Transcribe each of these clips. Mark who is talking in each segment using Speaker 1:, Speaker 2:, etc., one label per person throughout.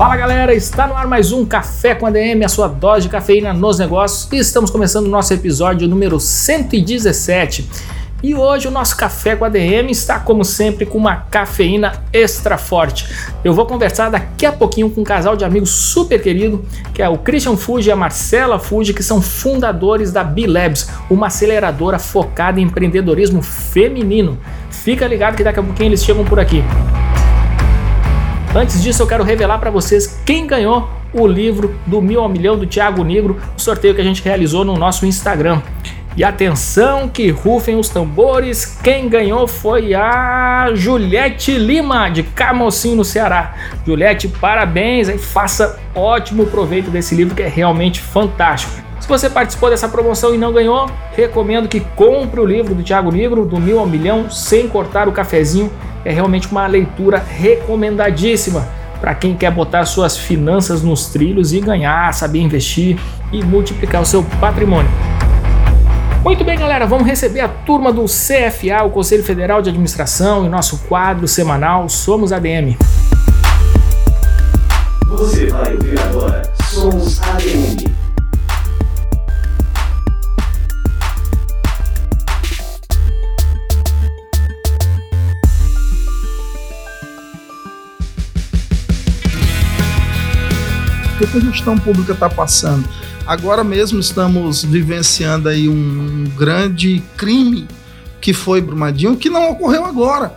Speaker 1: Fala galera, está no ar mais um Café com ADM, a sua dose de cafeína nos negócios, e estamos começando o nosso episódio número 117. E hoje o nosso café com ADM está, como sempre, com uma cafeína extra forte. Eu vou conversar daqui a pouquinho com um casal de amigos super querido, que é o Christian Fuji e a Marcela Fuji, que são fundadores da B-Labs, uma aceleradora focada em empreendedorismo feminino. Fica ligado que daqui a pouquinho eles chegam por aqui. Antes disso, eu quero revelar para vocês quem ganhou o livro do Mil ao Milhão do Thiago Negro, o sorteio que a gente realizou no nosso Instagram. E atenção que rufem os tambores, quem ganhou foi a Juliette Lima, de Camocinho, no Ceará. Juliette, parabéns e faça ótimo proveito desse livro que é realmente fantástico. Se você participou dessa promoção e não ganhou, recomendo que compre o livro do Tiago Negro, do Mil ao Milhão, sem cortar o cafezinho. É realmente uma leitura recomendadíssima para quem quer botar suas finanças nos trilhos e ganhar, saber investir e multiplicar o seu patrimônio. Muito bem, galera, vamos receber a turma do CFA, o Conselho Federal de Administração, em nosso quadro semanal Somos ADM.
Speaker 2: Você vai ouvir agora Somos ADM.
Speaker 3: O que a gestão pública está passando? Agora mesmo estamos vivenciando aí um grande crime que foi Brumadinho, que não ocorreu agora.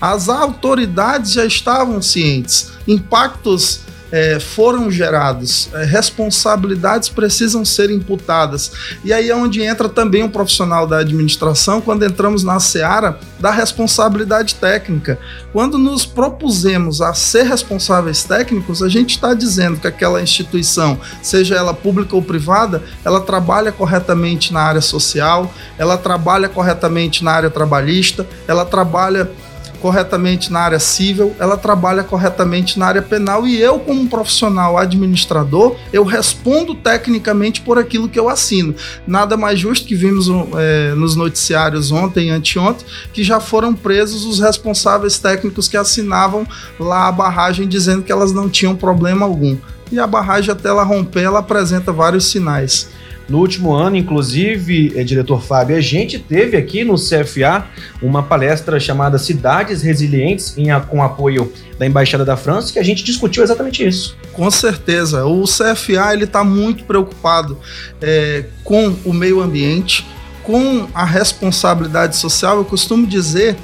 Speaker 3: As autoridades já estavam cientes. Impactos é, foram gerados, é, responsabilidades precisam ser imputadas. E aí é onde entra também o um profissional da administração, quando entramos na seara da responsabilidade técnica. Quando nos propusemos a ser responsáveis técnicos, a gente está dizendo que aquela instituição, seja ela pública ou privada, ela trabalha corretamente na área social, ela trabalha corretamente na área trabalhista, ela trabalha corretamente na área civil, ela trabalha corretamente na área penal e eu, como profissional administrador, eu respondo tecnicamente por aquilo que eu assino. Nada mais justo que vimos é, nos noticiários ontem e anteontem que já foram presos os responsáveis técnicos que assinavam lá a barragem dizendo que elas não tinham problema algum. E a barragem, até ela romper, ela apresenta vários sinais.
Speaker 4: No último ano, inclusive, é, diretor Fábio, a gente teve aqui no CFA uma palestra chamada Cidades Resilientes, em, com apoio da Embaixada da França, que a gente discutiu exatamente isso.
Speaker 3: Com certeza. O CFA está muito preocupado é, com o meio ambiente, com a responsabilidade social. Eu costumo dizer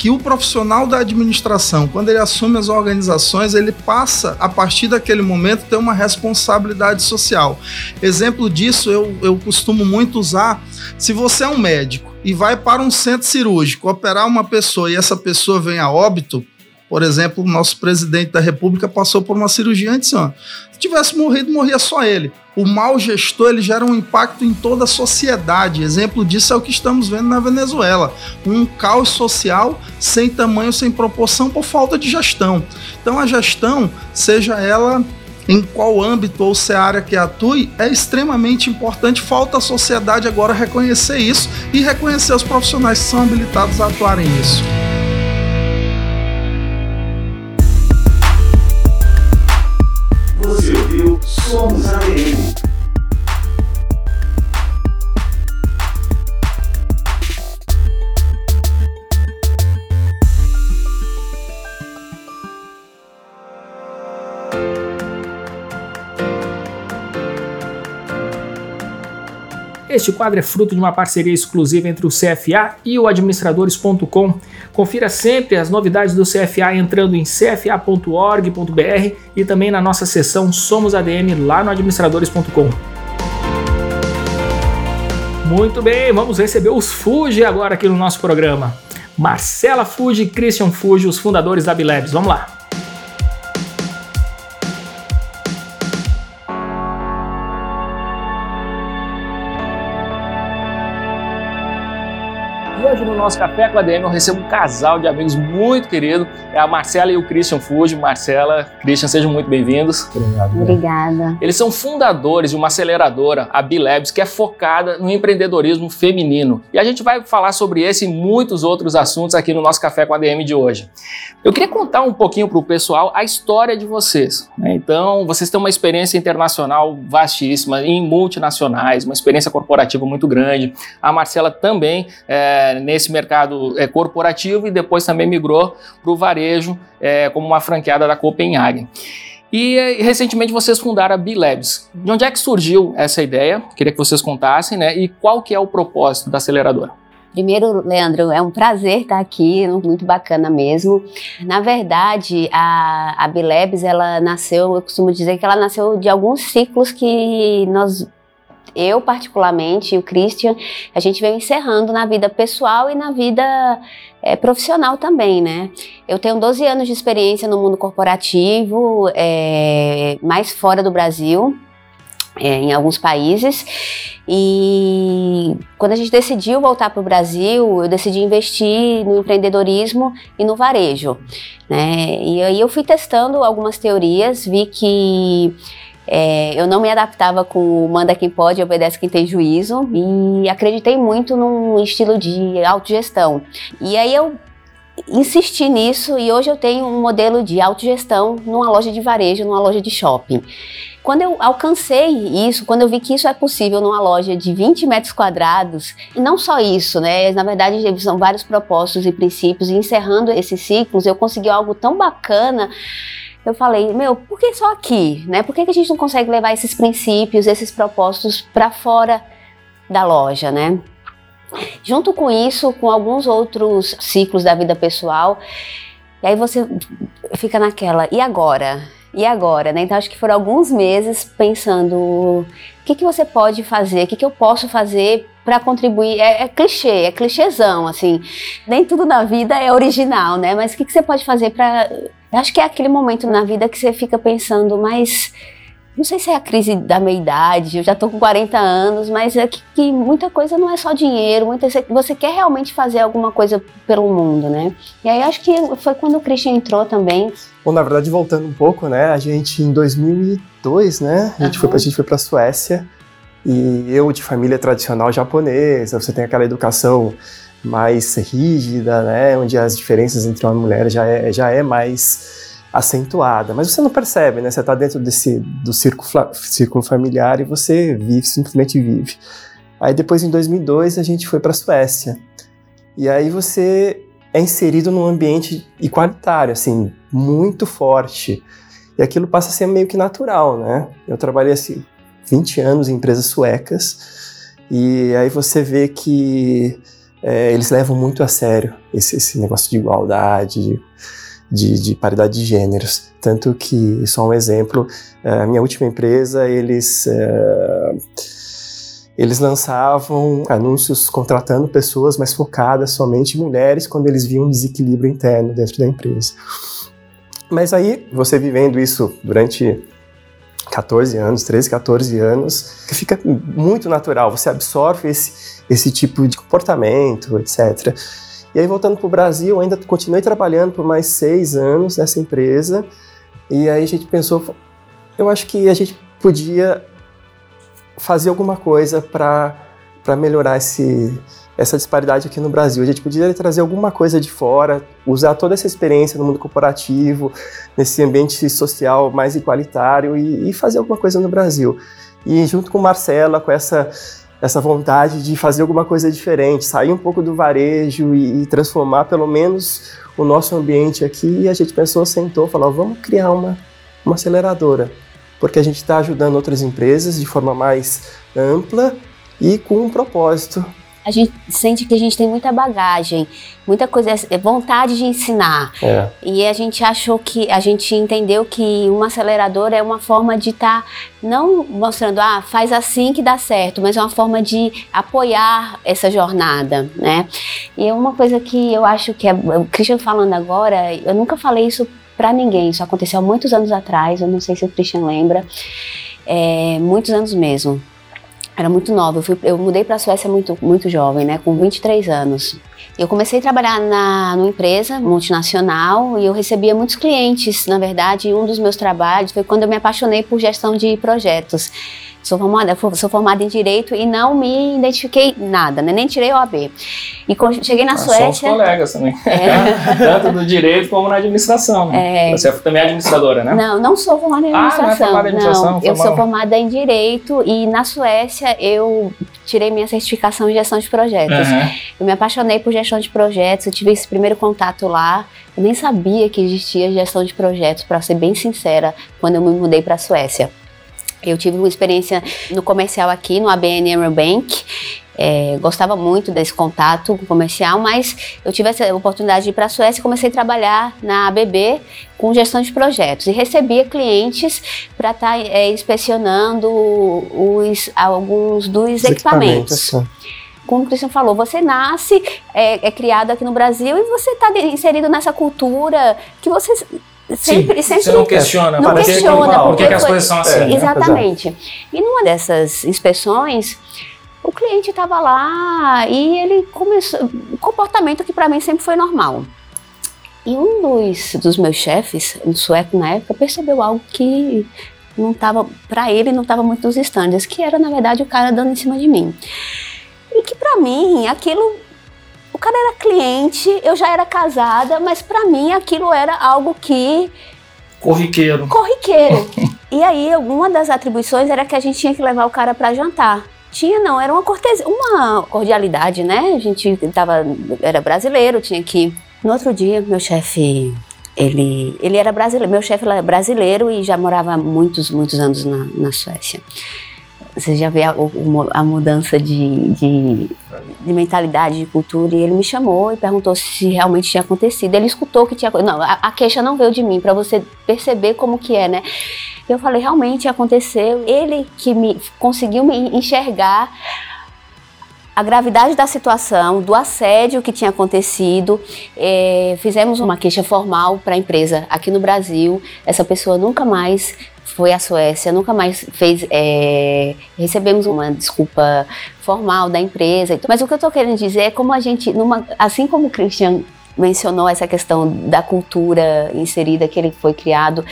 Speaker 3: que o profissional da administração, quando ele assume as organizações, ele passa, a partir daquele momento, ter uma responsabilidade social. Exemplo disso eu, eu costumo muito usar. Se você é um médico e vai para um centro cirúrgico operar uma pessoa e essa pessoa vem a óbito, por exemplo, o nosso presidente da República passou por uma cirurgia antes, ó. Se tivesse morrido, morria só ele. O mau gestor ele gera um impacto em toda a sociedade. Exemplo disso é o que estamos vendo na Venezuela. Um caos social sem tamanho, sem proporção por falta de gestão. Então a gestão, seja ela em qual âmbito ou seara que atue, é extremamente importante. Falta a sociedade agora reconhecer isso e reconhecer os profissionais que são habilitados a atuarem nisso.
Speaker 2: Somos
Speaker 1: Este quadro é fruto de uma parceria exclusiva entre o CFA e o administradores.com. Confira sempre as novidades do CFA entrando em cfa.org.br e também na nossa seção Somos ADM lá no administradores.com. Muito bem, vamos receber os Fuji agora aqui no nosso programa. Marcela Fuji e Christian Fuji, os fundadores da Bilabs. Vamos lá. E hoje no nosso Café com a DM eu recebo um casal de amigos muito querido, é a Marcela e o Christian Fuji. Marcela, Christian, sejam muito bem-vindos.
Speaker 5: Obrigado. Obrigada.
Speaker 1: Eles são fundadores de uma aceleradora, a B-Labs, que é focada no empreendedorismo feminino. E a gente vai falar sobre esse e muitos outros assuntos aqui no nosso Café com a DM de hoje. Eu queria contar um pouquinho para o pessoal a história de vocês. Né? Então, vocês têm uma experiência internacional vastíssima, em multinacionais, uma experiência corporativa muito grande. A Marcela também é, nesse mercado é, corporativo e depois também migrou para o varejo é, como uma franqueada da Copenhagen. E é, recentemente vocês fundaram a B-Labs. De onde é que surgiu essa ideia? Queria que vocês contassem, né? E qual que é o propósito da aceleradora?
Speaker 5: Primeiro, Leandro, é um prazer estar aqui, muito bacana mesmo. Na verdade, a, a B-Labs, ela nasceu, eu costumo dizer que ela nasceu de alguns ciclos que nós eu particularmente e o Christian, a gente vem encerrando na vida pessoal e na vida é, profissional também, né? Eu tenho 12 anos de experiência no mundo corporativo, é, mais fora do Brasil, é, em alguns países. E quando a gente decidiu voltar para o Brasil, eu decidi investir no empreendedorismo e no varejo. Né? E aí eu fui testando algumas teorias, vi que é, eu não me adaptava com o manda quem pode, obedece quem tem juízo e acreditei muito num estilo de autogestão. E aí eu insisti nisso e hoje eu tenho um modelo de autogestão numa loja de varejo, numa loja de shopping. Quando eu alcancei isso, quando eu vi que isso é possível numa loja de 20 metros quadrados, e não só isso, né? Na verdade, são vários propósitos e princípios, e encerrando esses ciclos, eu consegui algo tão bacana eu falei, meu, por que só aqui? Né? Por que, que a gente não consegue levar esses princípios, esses propósitos para fora da loja, né? Junto com isso, com alguns outros ciclos da vida pessoal, e aí você fica naquela, e agora? E agora, né? Então acho que foram alguns meses pensando o que, que você pode fazer, o que, que eu posso fazer para contribuir. É, é, clichê, é clichêzão, assim. Nem tudo na vida é original, né? Mas o que, que você pode fazer para acho que é aquele momento na vida que você fica pensando, mas não sei se é a crise da meia-idade, eu já tô com 40 anos, mas é que, que, muita coisa não é só dinheiro, muita, você quer realmente fazer alguma coisa pelo mundo, né? E aí acho que foi quando o Christian entrou também.
Speaker 6: Bom, na verdade, voltando um pouco, né, a gente em 2002, né, a gente, uhum. foi, a gente foi pra Suécia, e eu de família tradicional japonesa, você tem aquela educação mais rígida, né, onde as diferenças entre homem e mulher já é, já é mais acentuada, mas você não percebe, né? Você está dentro desse do círculo, círculo familiar e você vive, simplesmente vive. Aí depois em 2002 a gente foi para a Suécia e aí você é inserido num ambiente igualitário, assim, muito forte. E aquilo passa a ser meio que natural, né? Eu trabalhei assim 20 anos em empresas suecas e aí você vê que é, eles levam muito a sério esse, esse negócio de igualdade, de, de, paridade de gêneros. Tanto que, só um exemplo, a minha última empresa, eles, é, eles lançavam anúncios contratando pessoas mais focadas somente em mulheres quando eles viam um desequilíbrio interno dentro da empresa. Mas aí, você vivendo isso durante 14 anos, 13, 14 anos, fica muito natural, você absorve esse, esse tipo de comportamento, etc. E aí, voltando para o Brasil, ainda continuei trabalhando por mais seis anos nessa empresa. E aí a gente pensou, eu acho que a gente podia fazer alguma coisa para melhorar esse, essa disparidade aqui no Brasil. A gente podia trazer alguma coisa de fora, usar toda essa experiência no mundo corporativo, nesse ambiente social mais igualitário e, e fazer alguma coisa no Brasil. E junto com Marcela, com essa essa vontade de fazer alguma coisa diferente, sair um pouco do varejo e, e transformar pelo menos o nosso ambiente aqui. E a gente pensou, sentou, falou, vamos criar uma, uma aceleradora, porque a gente está ajudando outras empresas de forma mais ampla e com um propósito
Speaker 5: a gente sente que a gente tem muita bagagem, muita coisa, é vontade de ensinar. É. E a gente achou que, a gente entendeu que uma aceleradora é uma forma de estar, tá, não mostrando, ah, faz assim que dá certo, mas é uma forma de apoiar essa jornada, né? E é uma coisa que eu acho que, é, o Christian falando agora, eu nunca falei isso para ninguém, isso aconteceu há muitos anos atrás, eu não sei se o Christian lembra, é, muitos anos mesmo era muito nova. Eu, fui, eu mudei para a Suécia muito, muito jovem, né, com 23 anos. Eu comecei a trabalhar na, numa empresa multinacional e eu recebia muitos clientes. Na verdade, um dos meus trabalhos foi quando eu me apaixonei por gestão de projetos. Sou formada, sou formada em Direito e não me identifiquei nada, né? nem tirei o AB. E quando cheguei na
Speaker 1: Ah,
Speaker 5: Suécia...
Speaker 1: Somos colegas também.
Speaker 5: É.
Speaker 1: Tanto do direito como na administração. Né?
Speaker 5: É.
Speaker 1: Você também é administradora, né?
Speaker 5: Não, não sou formada em
Speaker 1: Ah, não é
Speaker 5: administração.
Speaker 1: formada em administração,
Speaker 5: Não, eu sou formada em Direito e na Suécia eu tirei minha certificação em gestão de projetos.
Speaker 1: Aham.
Speaker 5: Eu me apaixonei por gestão de projetos, eu tive esse primeiro contato lá. Eu nem sabia que existia gestão de projetos, para ser bem sincera, quando eu me mudei para a Suécia. Eu tive uma experiência no comercial aqui, no ABN AMRO Bank. É, gostava muito desse contato comercial, mas eu tive essa oportunidade de ir para a Suécia e comecei a trabalhar na ABB com gestão de projetos e recebia clientes para estar inspecionando os, alguns dos equipamentos
Speaker 6: assim.
Speaker 5: como o Christian falou, você nasce, é, é criado aqui no Brasil e você está inserido nessa cultura que você sempre, sempre
Speaker 1: Você não questiona.
Speaker 5: Não questiona,
Speaker 1: Por que,
Speaker 5: porque
Speaker 1: que as coisas são assim?
Speaker 6: É,
Speaker 1: né?
Speaker 5: Exatamente. E numa dessas inspeções, o cliente estava lá e ele começou. Um comportamento que para mim sempre foi normal. E um dos, dos meus chefes, um sueco na época, percebeu algo que não estava, para ele, não estava muito nos estándares, que era na verdade o cara dando em cima de mim. E que para mim aquilo. O cara era cliente, eu já era casada, mas para mim aquilo era algo que
Speaker 1: Corriqueiro.
Speaker 5: corriqueiro. e aí, uma das atribuições era que a gente tinha que levar o cara para jantar. Tinha não, era uma cortesia, uma cordialidade, né? A gente tava, era brasileiro, tinha que. No outro dia, meu chefe, ele, ele era brasileiro, meu chefe era brasileiro e já morava muitos, muitos anos na, na Suécia. Você já vê a, a mudança de, de, de mentalidade, de cultura, e ele me chamou e perguntou se realmente tinha acontecido. Ele escutou que tinha. Não, a, a queixa não veio de mim, para você perceber como que é, né? Eu falei, realmente aconteceu. Ele que me conseguiu me enxergar a gravidade da situação, do assédio que tinha acontecido. Eh, fizemos uma queixa formal para a empresa aqui no Brasil. Essa pessoa nunca mais foi à Suécia, nunca mais fez. eh, recebemos uma desculpa formal da empresa. Mas o que eu estou querendo dizer é como a gente, numa, assim como o Christian mencionou essa questão da cultura inserida que ele foi criado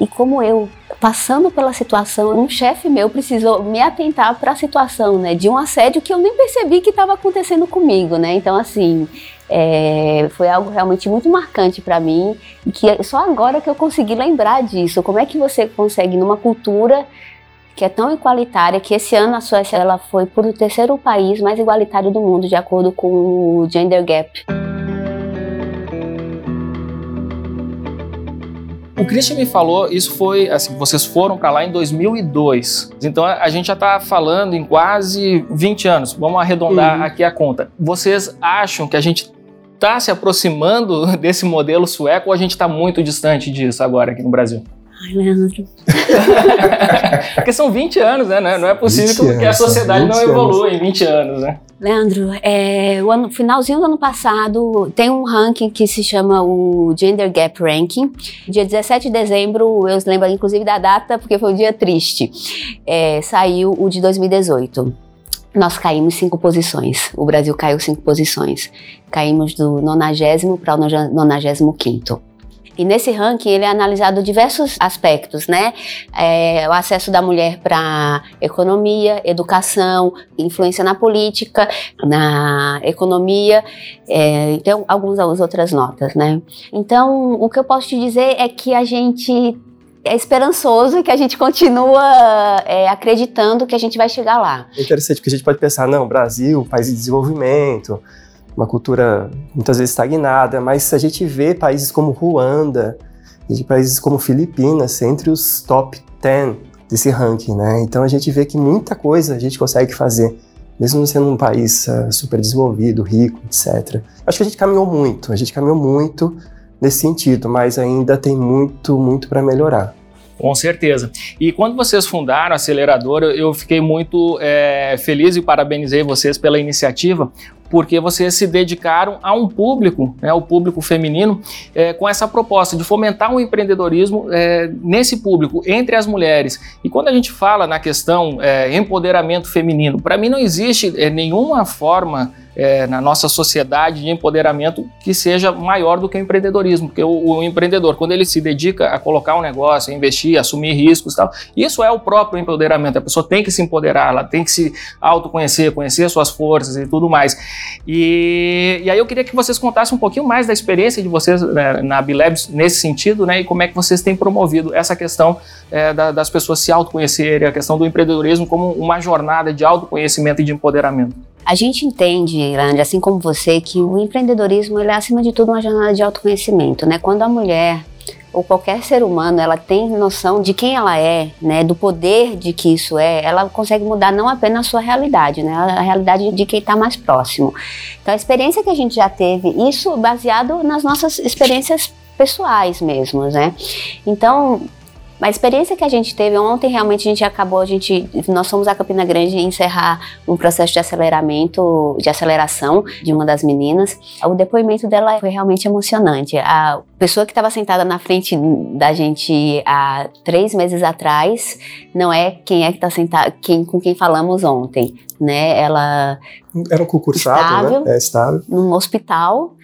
Speaker 5: e como eu passando pela situação, um chefe meu precisou me atentar para a situação, né, de um assédio que eu nem percebi que estava acontecendo comigo, né? Então assim, é, foi algo realmente muito marcante para mim e que é só agora que eu consegui lembrar disso. Como é que você consegue numa cultura que é tão igualitária que esse ano a Suécia ela foi por o terceiro país mais igualitário do mundo de acordo com o Gender Gap.
Speaker 1: O Christian me falou, isso foi, assim, vocês foram para lá em 2002. Então a gente já está falando em quase 20 anos. Vamos arredondar
Speaker 6: Uhum.
Speaker 1: aqui a conta. Vocês acham que a gente está se aproximando desse modelo sueco ou a gente está muito distante disso agora aqui no Brasil?
Speaker 5: Ai, Leandro.
Speaker 1: Porque são 20 anos, né? Não é- Não é possível
Speaker 6: 20
Speaker 1: que a
Speaker 6: anos,
Speaker 1: sociedade não
Speaker 6: 20
Speaker 1: evolua em 20 anos, né?
Speaker 5: Leandro, é, o ano, finalzinho do ano passado tem um ranking que se chama o Gender Gap Ranking. Dia 17 de dezembro, eu lembro inclusive da data porque foi um dia triste. É, saiu o de 2018. Nós caímos cinco posições. O Brasil caiu cinco posições. Caímos do 90 para o 95. E nesse ranking ele é analisado diversos aspectos, né? É, o acesso da mulher para economia, educação, influência na política, na economia, é, então algumas outras notas, né? Então o que eu posso te dizer é que a gente é esperançoso e que a gente continua é, acreditando que a gente vai chegar lá.
Speaker 6: É interessante porque a gente pode pensar, não, Brasil, país de desenvolvimento, uma cultura muitas vezes estagnada, mas se a gente vê países como Ruanda e países como Filipinas entre os top 10 desse ranking, né? Então a gente vê que muita coisa a gente consegue fazer, mesmo sendo um país uh, super desenvolvido, rico, etc. Acho que a gente caminhou muito, a gente caminhou muito nesse sentido, mas ainda tem muito, muito para melhorar.
Speaker 1: Com certeza. E quando vocês fundaram a aceleradora, eu fiquei muito é, feliz e parabenizei vocês pela iniciativa, porque vocês se dedicaram a um público, né, o público feminino, é, com essa proposta de fomentar um empreendedorismo é, nesse público, entre as mulheres. E quando a gente fala na questão é, empoderamento feminino, para mim não existe é, nenhuma forma é, na nossa sociedade de empoderamento que seja maior do que o empreendedorismo, porque o, o, empreendedor, quando ele se dedica a colocar um negócio, a investir, a assumir riscos e tal, isso é o próprio empoderamento. A pessoa tem que se empoderar, ela tem que se autoconhecer, conhecer suas forças e tudo mais. E, e aí eu queria que vocês contassem um pouquinho mais da experiência de vocês né, na Bilabs nesse sentido, né, e como é que vocês têm promovido essa questão é, da, das pessoas se autoconhecerem, a questão do empreendedorismo como uma jornada de autoconhecimento e de empoderamento.
Speaker 5: A gente entende, Irande, assim como você, que o empreendedorismo é acima de tudo uma jornada de autoconhecimento, né? Quando a mulher ou qualquer ser humano ela tem noção de quem ela é, né, do poder de que isso é, ela consegue mudar não apenas a sua realidade, né, a realidade de quem está mais próximo. Então a experiência que a gente já teve, isso baseado nas nossas experiências pessoais mesmo, né? Então a experiência que a gente teve ontem, realmente a gente acabou, a gente, nós fomos a Campina Grande encerrar um processo de aceleramento, de aceleração de uma das meninas. O depoimento dela foi realmente emocionante. A pessoa que estava sentada na frente da gente há três meses atrás não é quem é que está sentada, quem, com quem falamos ontem, né? Ela
Speaker 6: era um concursado, né? estável, né? É estável.
Speaker 5: Num hospital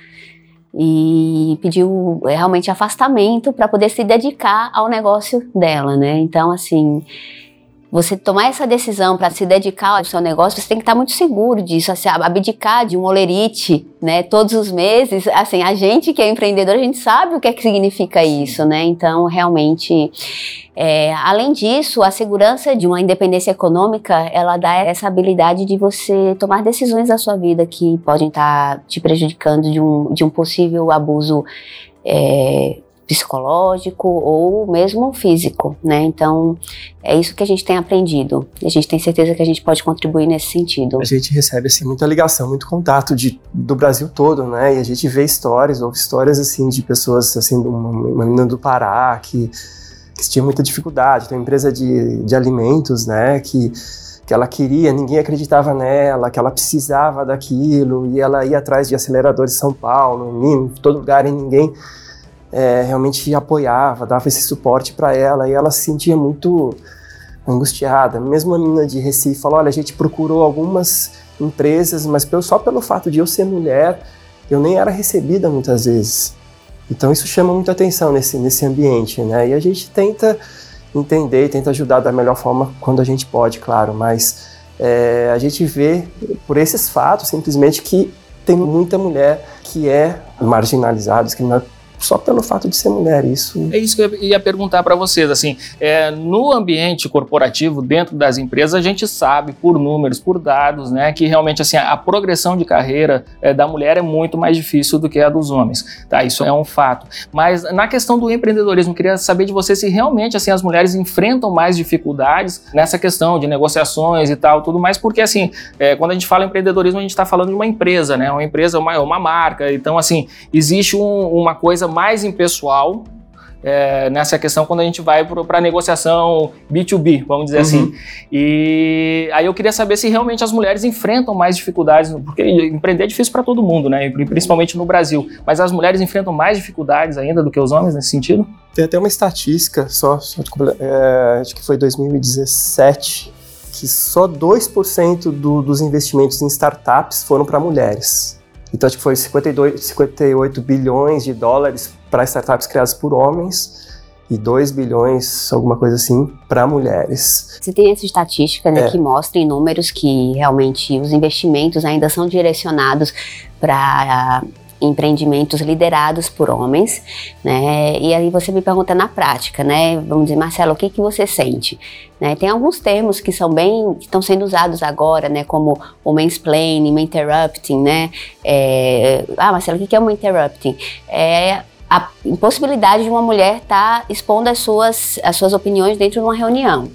Speaker 5: e pediu é, realmente afastamento para poder se dedicar ao negócio dela, né? Então, assim, você tomar essa decisão para se dedicar ao seu negócio, você tem que estar muito seguro disso, assim, abdicar de um olerite, né, todos os meses, assim, a gente que é empreendedor, a gente sabe o que é que significa isso, né, então, realmente, é, além disso, a segurança de uma independência econômica, ela dá essa habilidade de você tomar decisões da sua vida que podem estar te prejudicando de um, de um possível abuso é, psicológico ou mesmo físico, né? Então, é isso que a gente tem aprendido. A gente tem certeza que a gente pode contribuir nesse sentido.
Speaker 6: A gente recebe assim muita ligação, muito contato de, do Brasil todo, né? E a gente vê histórias, ouve histórias assim de pessoas assim, uma, uma menina do Pará que, que tinha muita dificuldade, tem uma empresa de, de alimentos, né? Que que ela queria, ninguém acreditava nela, que ela precisava daquilo, e ela ia atrás de aceleradores em São Paulo, em todo lugar, e ninguém é, realmente apoiava, dava esse suporte para ela e ela se sentia muito angustiada. Mesmo a menina de Recife falou: olha, a gente procurou algumas empresas, mas só pelo fato de eu ser mulher, eu nem era recebida muitas vezes. Então isso chama muita atenção nesse, nesse ambiente, né? E a gente tenta entender, tenta ajudar da melhor forma quando a gente pode, claro, mas é, a gente vê por esses fatos simplesmente que tem muita mulher que é marginalizada, discriminada só pelo fato de ser mulher. Isso
Speaker 1: é isso que eu ia perguntar para vocês. Assim, é, no ambiente corporativo, dentro das empresas, a gente sabe por números, por dados, né, que realmente assim a progressão de carreira é, da mulher é muito mais difícil do que a dos homens. Tá, isso é um fato. Mas na questão do empreendedorismo, queria saber de você se realmente assim as mulheres enfrentam mais dificuldades nessa questão de negociações e tal, tudo mais, porque assim, é, quando a gente fala em empreendedorismo, a gente está falando de uma empresa, né, uma empresa, uma, uma marca. Então assim, existe um, uma coisa mais impessoal é, nessa questão quando a gente vai para a negociação B2B, vamos dizer assim. uhum. assim. E aí eu queria saber se realmente as mulheres enfrentam mais dificuldades, porque empreender é difícil para todo mundo, né? principalmente no Brasil. Mas as mulheres enfrentam mais dificuldades ainda do que os homens nesse sentido?
Speaker 6: Tem até uma estatística, só, só é, acho que foi 2017, que só 2% do, dos investimentos em startups foram para mulheres. Então, acho que foi 52, 58 bilhões de dólares para startups criadas por homens e 2 bilhões, alguma coisa assim, para mulheres.
Speaker 5: Você tem essa estatística né, é. que mostra em números que realmente os investimentos ainda são direcionados para empreendimentos liderados por homens, né? E aí você me pergunta na prática, né? Vamos dizer, Marcelo, o que que você sente? Né? Tem alguns termos que são bem, que estão sendo usados agora, né? Como o mansplaining, interrupting, né? É, ah, Marcelo, o que é um interrupting? É a impossibilidade de uma mulher estar tá expondo as suas, as suas opiniões dentro de uma reunião.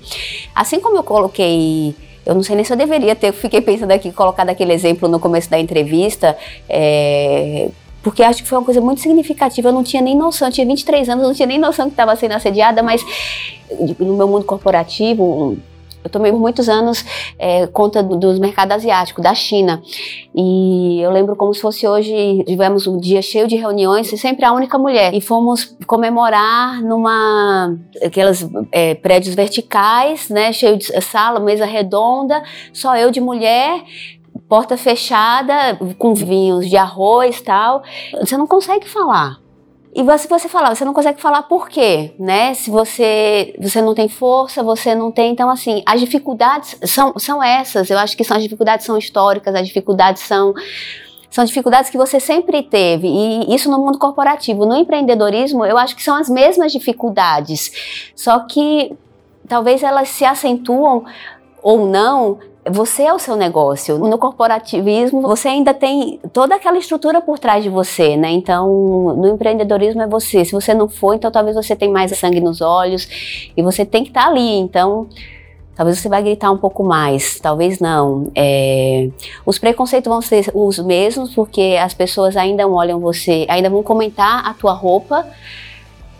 Speaker 5: Assim como eu coloquei eu não sei nem se eu deveria ter, fiquei pensando aqui, colocado aquele exemplo no começo da entrevista, é, porque acho que foi uma coisa muito significativa. Eu não tinha nem noção, eu tinha 23 anos, eu não tinha nem noção que estava sendo assediada, mas no meu mundo corporativo, Eu tomei por muitos anos é, conta do, dos mercados asiáticos, da China. E eu lembro como se fosse hoje, tivemos um dia cheio de reuniões e sempre a única mulher. E fomos comemorar numa aquelas é, prédios verticais, né, cheio de sala, mesa redonda, só eu de mulher porta fechada, com vinhos de arroz tal. Você não consegue falar. E se você falar, você não consegue falar por quê, né? Se você, você não tem força, você não tem. Então, assim, as dificuldades são, são essas. Eu acho que são, as dificuldades são históricas, as dificuldades são. São dificuldades que você sempre teve, e isso no mundo corporativo. No empreendedorismo, eu acho que são as mesmas dificuldades, só que talvez elas se acentuam ou não você é o seu negócio. No corporativismo, você ainda tem toda aquela estrutura por trás de você, né? Então, no empreendedorismo é você. Se você não for, então talvez você tenha mais sangue nos olhos e você tem que estar tá ali. Então, talvez você vai gritar um pouco mais, talvez não. É... Os preconceitos vão ser os mesmos, porque as pessoas ainda olham você, ainda vão comentar a tua roupa,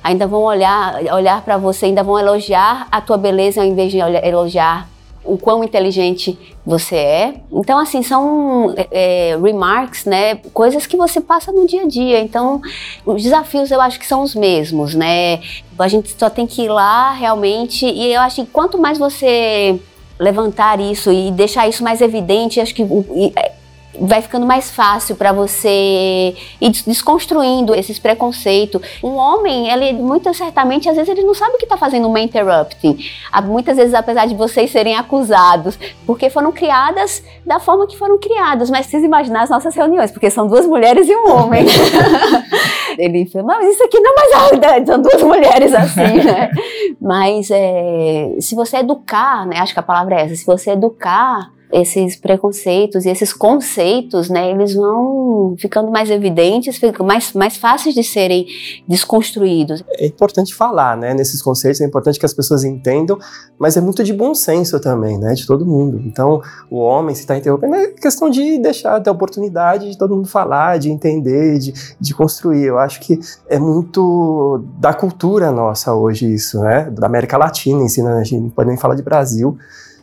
Speaker 5: ainda vão olhar, olhar para você, ainda vão elogiar a tua beleza ao invés de elogiar o quão inteligente você é. Então, assim, são é, remarks, né? Coisas que você passa no dia a dia. Então, os desafios eu acho que são os mesmos, né? A gente só tem que ir lá realmente. E eu acho que quanto mais você levantar isso e deixar isso mais evidente, acho que vai ficando mais fácil para você ir desconstruindo esses preconceitos. Um homem, ele muito certamente, às vezes ele não sabe que está fazendo uma interrupting. Muitas vezes, apesar de vocês serem acusados, porque foram criadas da forma que foram criadas. Mas precisa imaginar as nossas reuniões, porque são duas mulheres e um homem. ele fala, mas isso aqui não é mais verdade, são duas mulheres assim, né? Mas é, se você educar, né, acho que a palavra é essa, se você educar esses preconceitos e esses conceitos, né, eles vão ficando mais evidentes, ficam mais, mais fáceis de serem desconstruídos.
Speaker 6: É importante falar, né, nesses conceitos, é importante que as pessoas entendam, mas é muito de bom senso também, né, de todo mundo. Então, o homem, se está interrompendo, é questão de deixar ter a oportunidade de todo mundo falar, de entender, de, de construir. Eu acho que é muito da cultura nossa hoje isso, né, da América Latina em si, né, a gente não pode nem falar de Brasil,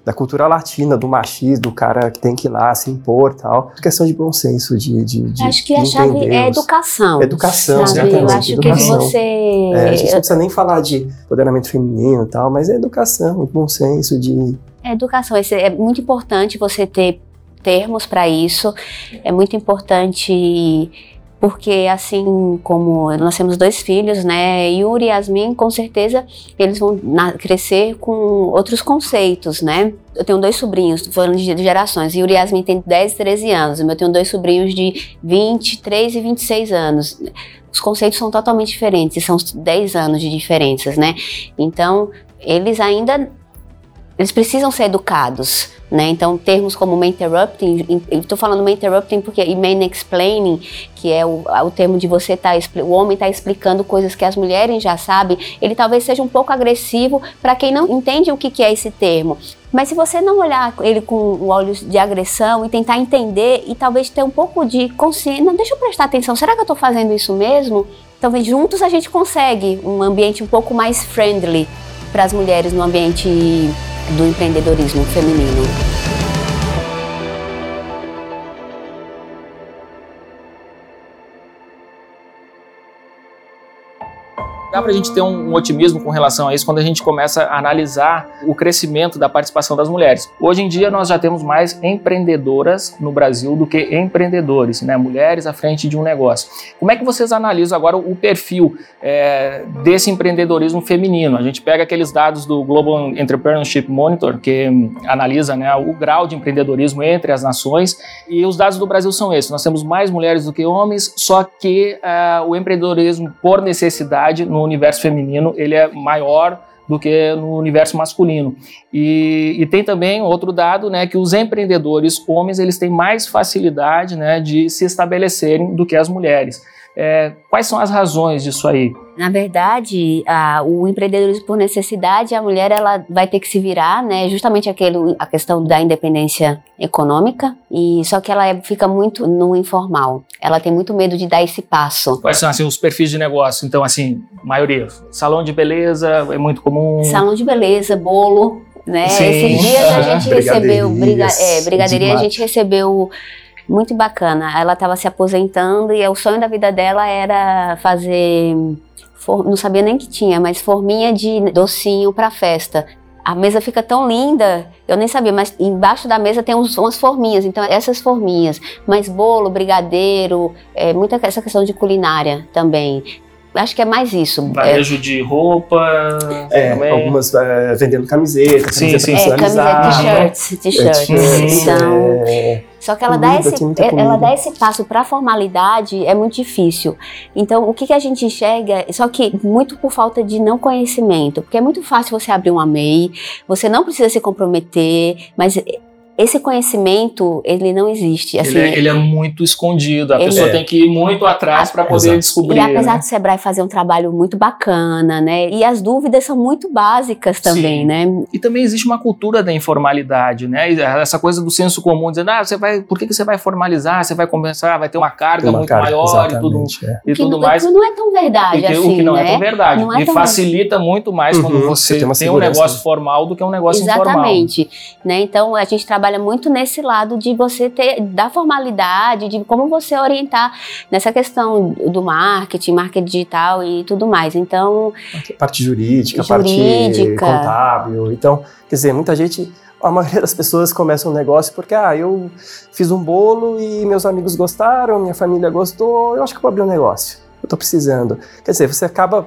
Speaker 6: da cultura latina, do machismo, do cara que tem que ir lá se impor tal. Questão de bom senso, de. de, de
Speaker 5: acho que a chave é educação.
Speaker 6: Educação,
Speaker 5: sabe? Eu acho educação. que você.
Speaker 6: É, a gente não precisa nem falar de empoderamento feminino e tal, mas é educação, bom senso, de.
Speaker 5: É educação. É muito importante você ter termos para isso. É muito importante porque assim como nós temos dois filhos, né, Yuri e Yasmin, com certeza eles vão crescer com outros conceitos, né. Eu tenho dois sobrinhos, falando de gerações, Yuri e Yasmin tem 10 e 13 anos, eu tenho dois sobrinhos de 23 e 26 anos. Os conceitos são totalmente diferentes, são 10 anos de diferenças, né. Então, eles ainda eles precisam ser educados, né? Então, termos como main interrupting, estou falando main interrupting porque e main explaining, que é o, o termo de você tá o homem está explicando coisas que as mulheres já sabem, ele talvez seja um pouco agressivo para quem não entende o que, que é esse termo. Mas se você não olhar ele com olhos de agressão e tentar entender e talvez ter um pouco de consciência, não, deixa eu prestar atenção, será que eu estou fazendo isso mesmo? Talvez juntos a gente consegue um ambiente um pouco mais friendly para as mulheres no ambiente do empreendedorismo feminino.
Speaker 1: Dá para a gente ter um, um, otimismo com relação a isso quando a gente começa a analisar o crescimento da participação das mulheres. Hoje em dia nós já temos mais empreendedoras no Brasil do que empreendedores, né? mulheres à frente de um negócio. Como é que vocês analisam agora o perfil é, desse empreendedorismo feminino? A gente pega aqueles dados do Global Entrepreneurship Monitor, que analisa né, o grau de empreendedorismo entre as nações, e os dados do Brasil são esses. Nós temos mais mulheres do que homens, só que uh, o empreendedorismo por necessidade no universo feminino ele é maior do que no universo masculino. E, e, tem também outro dado, né, que os empreendedores homens eles têm mais facilidade, né, de se estabelecerem do que as mulheres. É, quais são as razões disso aí?
Speaker 5: Na verdade, a, o empreendedorismo por necessidade, a mulher ela vai ter que se virar, né? Justamente aquele, a questão da independência econômica. E só que ela é, fica muito no informal. Ela tem muito medo de dar esse passo.
Speaker 1: Quais são assim, os perfis de negócio? Então, assim, maioria, salão de beleza é muito comum.
Speaker 5: Salão de beleza, bolo, né?
Speaker 1: Sim.
Speaker 5: Esses dias a gente recebeu, briga, é, brigadeiria, a gente recebeu muito bacana. Ela estava se aposentando e o sonho da vida dela era fazer, for- não sabia nem que tinha, mas forminha de docinho para festa. A mesa fica tão linda, eu nem sabia, mas embaixo da mesa tem uns, umas forminhas, então essas forminhas, mas bolo, brigadeiro, é, muita essa questão de culinária também. Acho que é mais isso. É,
Speaker 1: Varejo de roupa.
Speaker 6: É,
Speaker 1: também.
Speaker 6: algumas é, vendendo camiseta,
Speaker 1: Sim,
Speaker 6: camiseta
Speaker 1: sim.
Speaker 5: é, camiseta, t-shirts, t-shirts.
Speaker 6: t-shirts,
Speaker 5: Então,
Speaker 6: é,
Speaker 5: Só que ela
Speaker 6: Comida,
Speaker 5: dá esse, ela dá esse passo para a formalidade é muito difícil. Então, o que, que a gente enxerga, só que muito por falta de não conhecimento, porque é muito fácil você abrir uma MEI, você não precisa se comprometer, mas esse conhecimento, ele não existe. Assim,
Speaker 1: ele, é, ele é muito escondido. A
Speaker 5: Ele
Speaker 1: pessoa
Speaker 6: é.
Speaker 1: tem que ir muito atrás para poder
Speaker 6: Exato.
Speaker 1: descobrir.
Speaker 5: E apesar
Speaker 1: né?
Speaker 5: do Sebrae fazer um trabalho muito bacana, né? E as dúvidas são muito básicas também,
Speaker 1: Sim.
Speaker 5: né?
Speaker 1: E também existe uma cultura da informalidade, né? Essa coisa do senso comum, dizendo, ah, você vai, por que, que você vai formalizar? Você vai começar, vai ter uma carga
Speaker 6: uma
Speaker 1: muito
Speaker 6: carga,
Speaker 1: maior e tudo,
Speaker 6: exatamente, é.
Speaker 1: e tudo
Speaker 5: não,
Speaker 1: mais.
Speaker 5: que não é tão verdade
Speaker 1: que-
Speaker 5: assim,
Speaker 1: o que não
Speaker 5: né?
Speaker 1: é tão verdade.
Speaker 5: Não é
Speaker 1: e
Speaker 5: tão
Speaker 1: facilita muito mais
Speaker 6: Uhum,
Speaker 1: quando
Speaker 6: você
Speaker 1: você
Speaker 6: tem
Speaker 1: tem um negócio formal do que um negócio informal.
Speaker 5: Exatamente, né? Então a gente trabalha muito nesse lado de você ter da formalidade, de como você orientar nessa questão do marketing, marketing digital e tudo mais. Então,
Speaker 6: parte jurídica,
Speaker 5: Jurídica.
Speaker 6: parte contábil. Então, quer dizer, muita gente, a maioria das pessoas começa um negócio porque, ah, eu fiz um bolo e meus amigos gostaram, minha família gostou, eu acho que eu vou abrir um negócio. Eu tô precisando. Quer dizer, você acaba.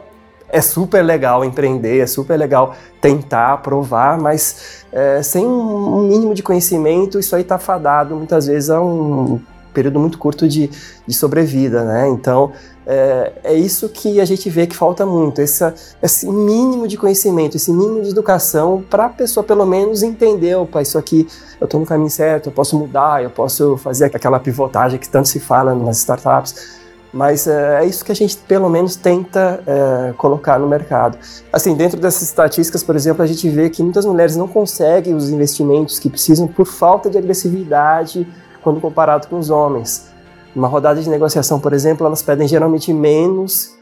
Speaker 6: É super legal empreender, é super legal tentar, provar, mas é, sem um mínimo de conhecimento, isso aí está fadado muitas vezes a um período muito curto de, de sobrevida, né? Então, é, é isso que a gente vê que falta muito, essa, esse mínimo de conhecimento, esse mínimo de educação para a pessoa pelo menos entender, opa, isso aqui eu estou no caminho certo, eu posso mudar, eu posso fazer aquela pivotagem que tanto se fala nas startups. Mas é, é isso que a gente pelo menos tenta é, colocar no mercado. Assim, dentro dessas estatísticas, por exemplo, a gente vê que muitas mulheres não conseguem os investimentos que precisam por falta de agressividade quando comparado com os homens. Numa rodada de negociação, por exemplo, elas pedem geralmente menos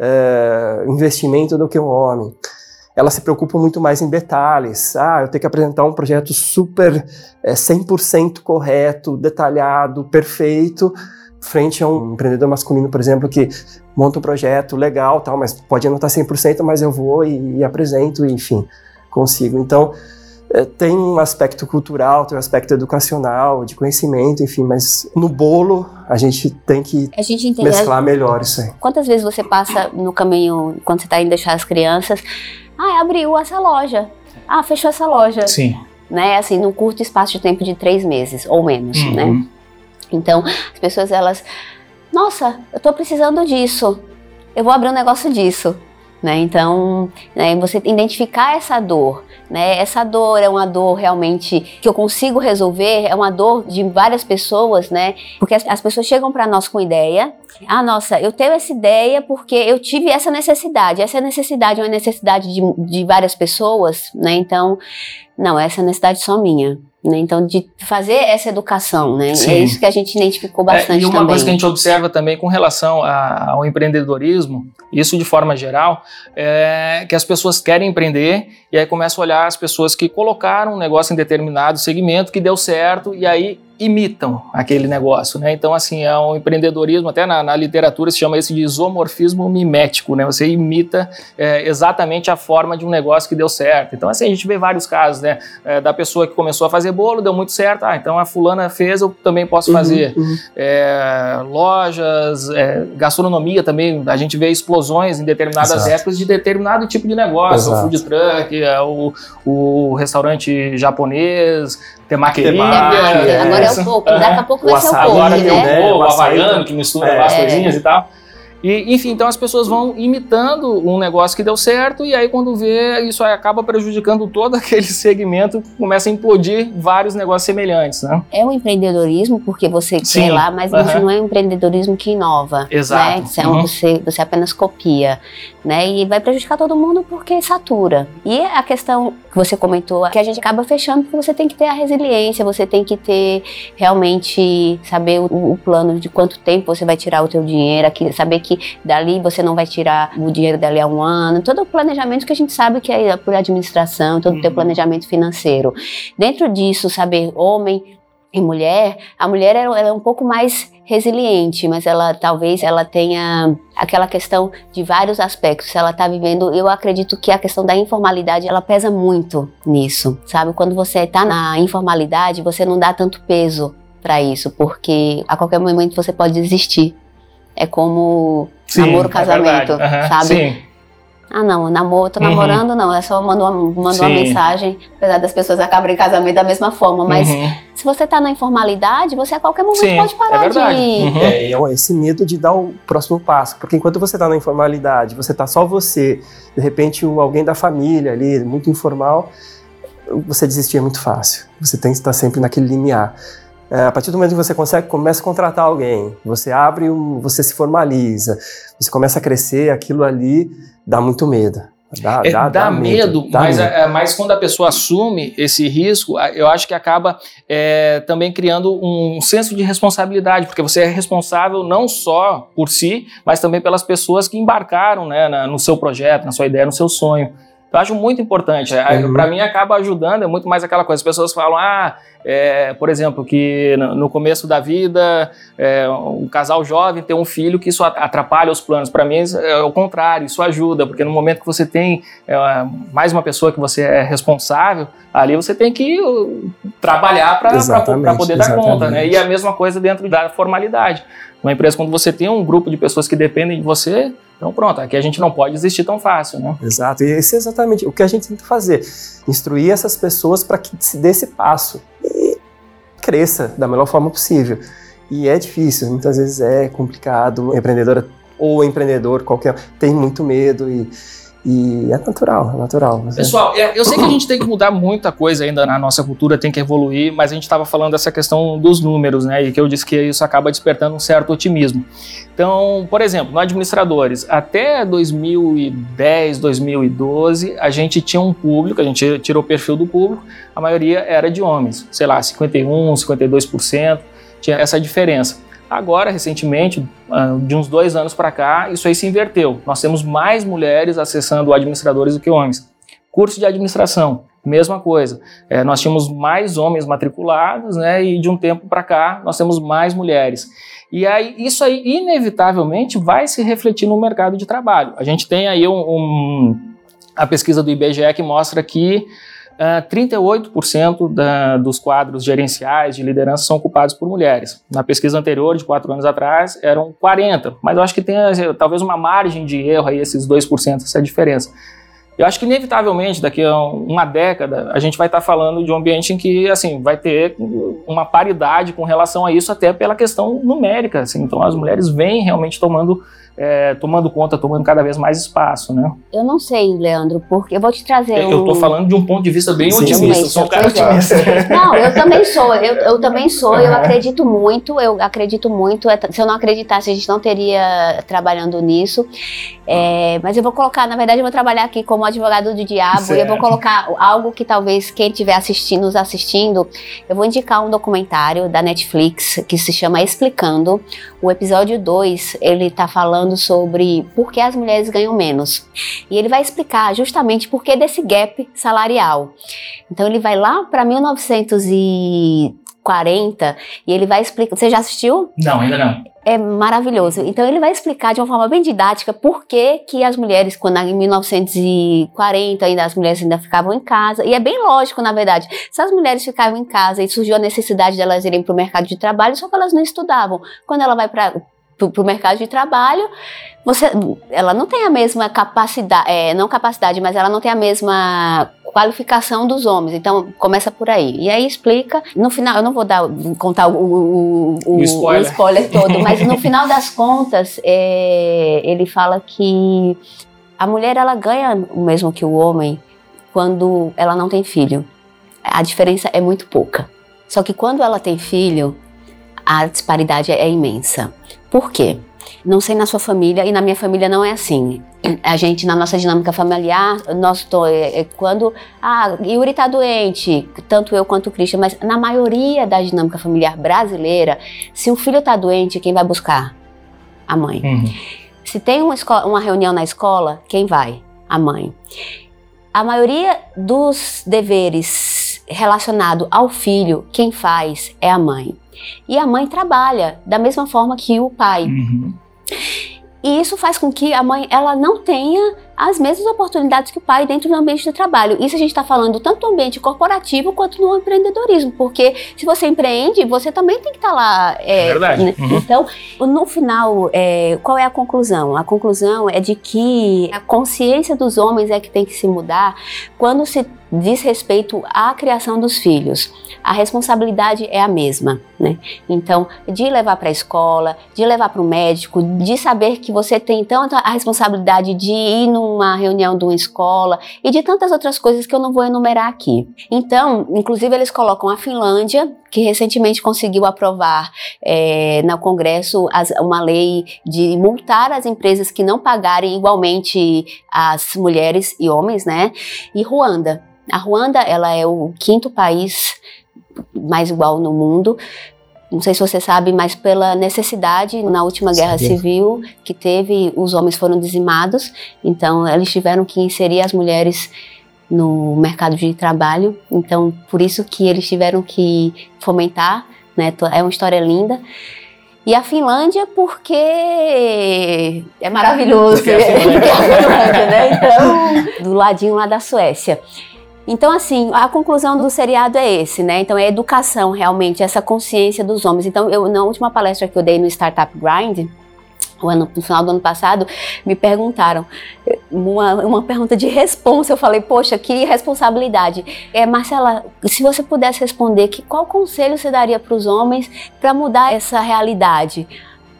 Speaker 6: é, investimento do que um homem. Elas se preocupam muito mais em detalhes. Ah, eu tenho que apresentar um projeto super é, 100% correto, detalhado, perfeito, frente a um empreendedor masculino, por exemplo, que monta um projeto legal, tal, mas pode não estar 100%, mas eu vou e, e apresento, e, enfim, consigo. Então, é, tem um aspecto cultural, tem um aspecto educacional, de conhecimento, enfim, mas no bolo a gente tem que
Speaker 5: a gente entende.
Speaker 6: mesclar melhor isso aí.
Speaker 5: Quantas vezes você passa no caminho, quando você está indo deixar as crianças, ah, abriu essa loja. Ah, fechou essa loja.
Speaker 1: Sim.
Speaker 5: Né? Assim, num curto espaço de tempo de três meses ou menos,
Speaker 1: Uhum.
Speaker 5: né? Então, as pessoas, elas... Nossa, eu tô precisando disso. Eu vou abrir um negócio disso. Né? Então, né, você identificar essa dor, né? Essa dor é uma dor realmente que eu consigo resolver, é uma dor de várias pessoas, né? Porque as, as pessoas chegam para nós com ideia. Ah, nossa, eu tenho essa ideia porque eu tive essa necessidade. Essa necessidade é uma necessidade de, de várias pessoas, né? Então, não, essa é necessidade só minha. Né? Então, de fazer essa educação, né?
Speaker 1: Sim.
Speaker 5: É isso que a gente identificou bastante
Speaker 1: É, e uma
Speaker 5: também.
Speaker 1: coisa que a gente observa também com relação a- ao empreendedorismo, isso de forma geral, é que as pessoas querem empreender e aí começam a olhar as pessoas que colocaram um negócio em determinado segmento que deu certo e aí imitam aquele negócio, né? Então, assim, é um empreendedorismo, até na, na literatura se chama isso de isomorfismo mimético, né? Você imita é, exatamente a forma de um negócio que deu certo. Então, assim, a gente vê vários casos, né? É, da pessoa que começou a fazer bolo, deu muito certo, ah, então a fulana fez, eu também posso fazer
Speaker 6: Uhum, uhum.
Speaker 1: é, lojas, é, gastronomia também, a gente vê explosões em determinadas
Speaker 6: Exato.
Speaker 1: épocas de determinado tipo de negócio, o
Speaker 6: Exato.
Speaker 1: food truck, é, o, o restaurante japonês, temaqueria.
Speaker 6: Temática,
Speaker 5: Temaki, agora é o pouco, daqui a pouco
Speaker 6: O
Speaker 5: vai ser o pouco,
Speaker 1: Agora tem o
Speaker 6: né?
Speaker 1: bolo,
Speaker 6: O
Speaker 1: havaiano, que mistura
Speaker 6: É.
Speaker 1: várias coisinhas e tal. E, enfim, então as pessoas vão imitando um negócio que deu certo e aí quando vê, isso aí acaba prejudicando todo aquele segmento, começa a implodir vários negócios semelhantes, né?
Speaker 5: É um empreendedorismo porque você
Speaker 1: Sim,
Speaker 5: quer lá, mas
Speaker 1: aham.
Speaker 5: não é um empreendedorismo que inova.
Speaker 1: Exato,
Speaker 5: Né? Isso é um-
Speaker 1: uhum.
Speaker 5: você, você apenas copia. Né? E vai prejudicar todo mundo porque satura. E a questão que você comentou, que a gente acaba fechando porque você tem que ter a resiliência, você tem que ter realmente saber o, o plano de quanto tempo você vai tirar o teu dinheiro, saber que que dali você não vai tirar o dinheiro dali a um ano. Todo o planejamento que a gente sabe que é por administração, todo o teu
Speaker 1: Uhum.
Speaker 5: planejamento financeiro. Dentro disso, saber homem e mulher, a mulher ela é um pouco mais resiliente, mas ela talvez ela tenha aquela questão de vários aspectos. Ela está vivendo, eu acredito que a questão da informalidade ela pesa muito nisso, sabe? Quando você está na informalidade, você não dá tanto peso para isso, porque a qualquer momento você pode desistir. É como namoro,
Speaker 1: é
Speaker 5: casamento,
Speaker 1: verdade. Aham,
Speaker 5: sabe?
Speaker 1: Sim.
Speaker 5: Ah, não, namoro, tô
Speaker 1: Uhum.
Speaker 5: namorando, não. É só mando uma, uma
Speaker 1: Sim.
Speaker 5: mensagem, apesar das pessoas acabarem casamento da mesma forma. Mas
Speaker 1: Uhum.
Speaker 5: se você tá na informalidade, você a qualquer momento
Speaker 1: Sim,
Speaker 5: pode parar
Speaker 1: é verdade.
Speaker 5: de.
Speaker 1: Uhum.
Speaker 6: É, é esse medo de dar o próximo passo. Porque enquanto você está na informalidade, você está só você, de repente alguém da família ali, muito informal, você desistir é muito fácil. Você tem que estar sempre naquele limiar. É, a partir do momento que você consegue, começa a contratar alguém, você abre, um, você se formaliza, você começa a crescer, aquilo ali dá muito medo. Dá,
Speaker 1: É, dá, medo,
Speaker 6: dá
Speaker 1: mas,
Speaker 6: medo.
Speaker 1: é, mas quando a pessoa assume esse risco, eu acho que acaba é, também criando um senso de responsabilidade, porque você é responsável não só por si, mas também pelas pessoas que embarcaram né, na- no seu projeto, na sua ideia, no seu sonho. Eu acho muito importante.
Speaker 6: Uhum.
Speaker 1: Para mim, acaba ajudando, é muito mais aquela coisa. As pessoas falam, ah, é, por exemplo, que no começo da vida, é, um casal jovem ter um filho, que isso atrapalha os planos. Para mim, é o contrário, isso ajuda, porque no momento que você tem é, mais uma pessoa que você é responsável, ali você tem que uh, trabalhar para
Speaker 6: Exatamente,
Speaker 1: poder dar conta.
Speaker 6: exatamente.
Speaker 1: Né? E a mesma coisa dentro da formalidade. Uma empresa, quando você tem um grupo de pessoas que dependem de você, então pronto, aqui a gente não pode desistir tão fácil, né?
Speaker 6: Exato, e esse é exatamente o que a gente tenta fazer: instruir essas pessoas para que se dê esse passo e cresça da melhor forma possível. E é difícil, muitas vezes é complicado. Empreendedora ou empreendedor qualquer tem muito medo e, e é natural, é natural. Mas é-
Speaker 1: Pessoal, é, eu sei que a gente tem que mudar muita coisa ainda na nossa cultura, tem que evoluir, mas a gente estava falando dessa questão dos números, né? E que eu disse que isso acaba despertando um certo otimismo. Então, por exemplo, no administradores, até 2010, 2012, a gente tinha um público, a gente tirou o perfil do público, a maioria era de homens, sei lá, 51, 52%, tinha essa diferença. Agora, recentemente, ah, de uns dois anos para cá, isso aí se inverteu. Nós temos mais mulheres acessando administradores do que homens. Curso de administração, mesma coisa. É, nós tínhamos mais homens matriculados, né? E de um tempo para cá, nós temos mais mulheres. E aí, isso aí, inevitavelmente, vai se refletir no mercado de trabalho. A gente tem aí um, um- a pesquisa do IBGE que mostra que ah, 38% da, dos quadros gerenciais de liderança são ocupados por mulheres. Na pesquisa anterior, de quatro anos atrás, eram 40%, mas eu acho que tem eh, talvez uma margem de erro aí, esses 2%, essa diferença. Eu acho que inevitavelmente daqui a uma década a gente vai estar falando de um ambiente em que assim vai ter uma paridade com relação a isso até pela questão numérica. Assim. Então as mulheres vêm realmente tomando é, tomando conta, tomando cada vez mais espaço, né?
Speaker 5: Eu não sei, Leandro, porque eu vou te trazer
Speaker 1: Eu
Speaker 5: um...
Speaker 1: tô falando de um ponto de vista bem
Speaker 6: Sim,
Speaker 1: otimista.
Speaker 5: sim,
Speaker 1: sou um cara
Speaker 5: é.
Speaker 1: otimista.
Speaker 5: Não, eu também sou, eu, eu também sou, eu acredito muito, eu acredito muito. É, Se eu não acreditasse, a gente não teria trabalhando nisso. É, mas eu vou colocar, na verdade, eu vou trabalhar aqui como advogado do diabo e eu vou
Speaker 1: Certo.
Speaker 5: colocar algo que talvez quem estiver assistindo, nos assistindo, eu vou indicar um documentário da Netflix que se chama Explicando. O episódio 2, ele tá falando sobre por que as mulheres ganham menos. E ele vai explicar justamente por que desse gap salarial. Então ele vai lá para 1940 e ele vai explicar. Você já assistiu?
Speaker 1: Não, ainda não.
Speaker 5: É maravilhoso. Então ele vai explicar de uma forma bem didática por que, que as mulheres, quando em 1940 ainda as mulheres ainda ficavam em casa. E é bem lógico, na verdade. Se as mulheres ficavam em casa e surgiu a necessidade de elas irem para o mercado de trabalho, só que elas não estudavam. Quando ela vai para o mercado de trabalho, você, ela não tem a mesma capacidade, é, não capacidade, mas ela não tem a mesma qualificação dos homens. Então começa por aí. E aí explica. No final, eu não vou dar contar o, o, o,
Speaker 1: O spoiler.
Speaker 5: spoiler todo, mas no final das contas, é, ele fala que a mulher ela ganha o mesmo que o homem quando ela não tem filho. A diferença é muito pouca. Só que quando ela tem filho, a disparidade é imensa. Por quê? Não sei na sua família e na minha família não é assim. A gente, na nossa dinâmica familiar, nós tô, é, é quando. Ah, Yuri tá doente, tanto eu quanto o Christian, mas na maioria da dinâmica familiar brasileira, se o filho tá doente, quem vai buscar? A mãe.
Speaker 1: Uhum.
Speaker 5: Se tem uma, escola, uma reunião na escola, quem vai? A mãe. A maioria dos deveres relacionado ao filho, quem faz é a mãe. E a mãe trabalha da mesma forma que o pai.
Speaker 1: Uhum.
Speaker 5: E isso faz com que a mãe ela não tenha as mesmas oportunidades que o pai dentro do ambiente de trabalho. Isso a gente está falando tanto no ambiente corporativo quanto no empreendedorismo, porque se você empreende, você também tem que estar tá lá.
Speaker 1: É, Verdade. Né?
Speaker 5: Uhum. Então, no final, é, qual é a conclusão? A conclusão é de que a consciência dos homens é que tem que se mudar quando se diz respeito à criação dos filhos. A responsabilidade é a mesma, né? Então, de levar para a escola, de levar para o médico, de saber que você tem tanto a responsabilidade de ir numa reunião de uma escola e de tantas outras coisas que eu não vou enumerar aqui. Então, inclusive, eles colocam a Finlândia, que recentemente conseguiu aprovar é, no Congresso as, uma lei de multar as empresas que não pagarem igualmente as mulheres e homens, né? E Ruanda. A Ruanda, ela é o quinto país mais igual no mundo. Não sei se você sabe, mas pela necessidade na última guerra Sim. civil que teve, os homens foram dizimados, então eles tiveram que inserir as mulheres no mercado de trabalho. Então, por isso que eles tiveram que fomentar, né? É uma história linda. E a Finlândia, porque é maravilhoso. Porque é a Finlândia, né? Então, do ladinho lá da Suécia. Então, assim, a conclusão do seriado é esse, né? Então, é educação, realmente, essa consciência dos homens. Então, eu, na última palestra que eu dei no Startup Grind, ano, no final do ano passado, me perguntaram uma, uma pergunta de responsa. Eu falei, poxa, que responsabilidade. É, Marcela, se você pudesse responder, que, qual conselho você daria para os homens para mudar essa realidade?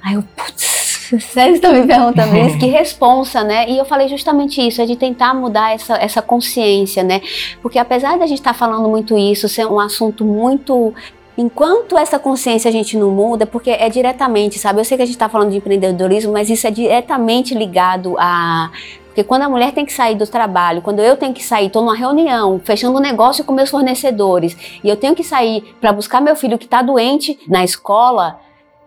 Speaker 5: Aí eu, putz, Sério estão me perguntando isso? Que responsa, né? E eu falei justamente isso, é de tentar mudar essa, essa consciência, né? Porque apesar de a gente estar tá falando muito isso, ser um assunto muito Enquanto essa consciência a gente não muda, porque é diretamente, sabe? Eu sei que a gente está falando de empreendedorismo, mas isso é diretamente ligado a. Porque quando a mulher tem que sair do trabalho, quando eu tenho que sair, estou numa reunião, fechando um negócio com meus fornecedores, e eu tenho que sair para buscar meu filho que está doente na escola,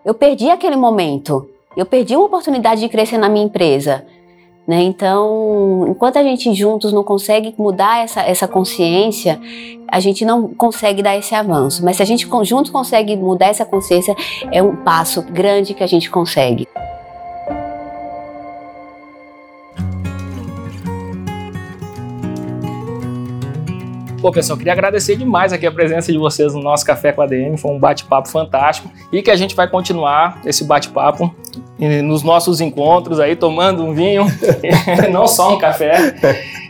Speaker 5: eu perdi aquele momento. Eu perdi uma oportunidade de crescer na minha empresa. Né? Então, enquanto a gente juntos não consegue mudar essa, essa consciência, a gente não consegue dar esse avanço. Mas se a gente juntos consegue mudar essa consciência, é um passo grande que a gente consegue.
Speaker 1: Pô, pessoal, queria agradecer demais aqui a presença de vocês no nosso Café com a DM. Foi um bate-papo fantástico e que a gente vai continuar esse bate-papo nos nossos encontros aí, tomando um vinho, não só um café.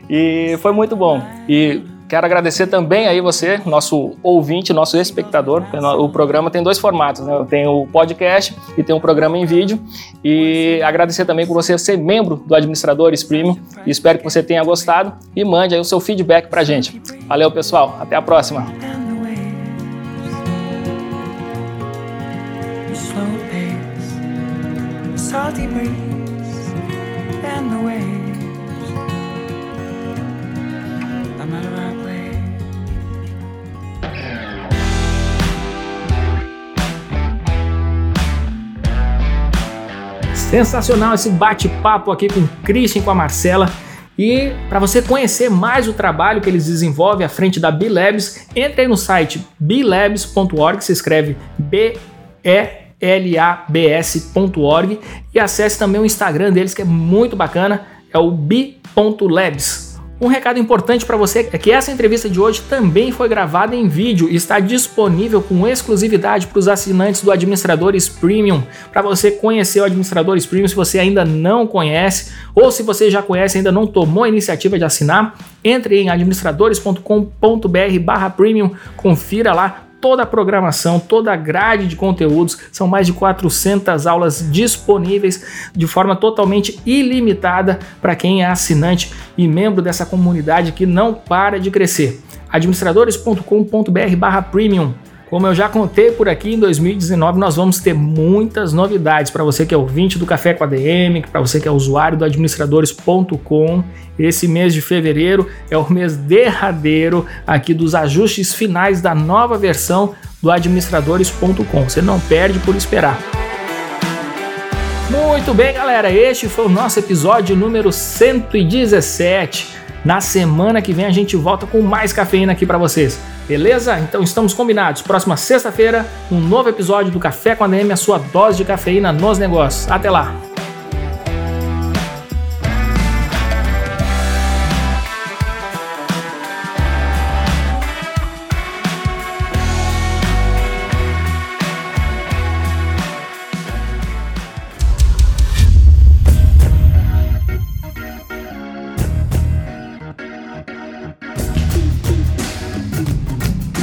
Speaker 1: E foi muito bom. E Quero agradecer também aí você, nosso ouvinte, nosso espectador. O programa tem dois formatos, né? Tem o podcast e tem o programa em vídeo. E agradecer também por você ser membro do Administradores Premium. Espero que você tenha gostado e mande aí o seu feedback pra gente. Valeu, pessoal. Até a próxima. salty breeze and the waves. Sensacional esse bate-papo aqui com o Christian e com a Marcela. E para você conhecer mais o trabalho que eles desenvolvem à frente da B-Labs, entre aí no site blabs.org, se escreve B E L A B S.org e acesse também o Instagram deles que é muito bacana, é o b.labs. Um recado importante para você é que essa entrevista de hoje também foi gravada em vídeo e está disponível com exclusividade para os assinantes do Administradores Premium. Para você conhecer o Administradores Premium, se você ainda não conhece ou se você já conhece e ainda não tomou a iniciativa de assinar, entre em administradores.com.br/premium, confira lá toda a programação, toda a grade de conteúdos. São mais de 400 aulas disponíveis de forma totalmente ilimitada para quem é assinante e membro dessa comunidade que não para de crescer. administradores.com.br/premium como eu já contei por aqui, em 2019 nós vamos ter muitas novidades para você que é ouvinte do Café com a DM, para você que é usuário do administradores.com. Esse mês de fevereiro é o mês derradeiro aqui dos ajustes finais da nova versão do administradores.com. Você não perde por esperar. Muito bem, galera. Este foi o nosso episódio número 117. Na semana que vem a gente volta com mais cafeína aqui para vocês. Beleza? Então estamos combinados. Próxima sexta-feira, um novo episódio do Café com a DM, a sua dose de cafeína nos negócios. Até lá.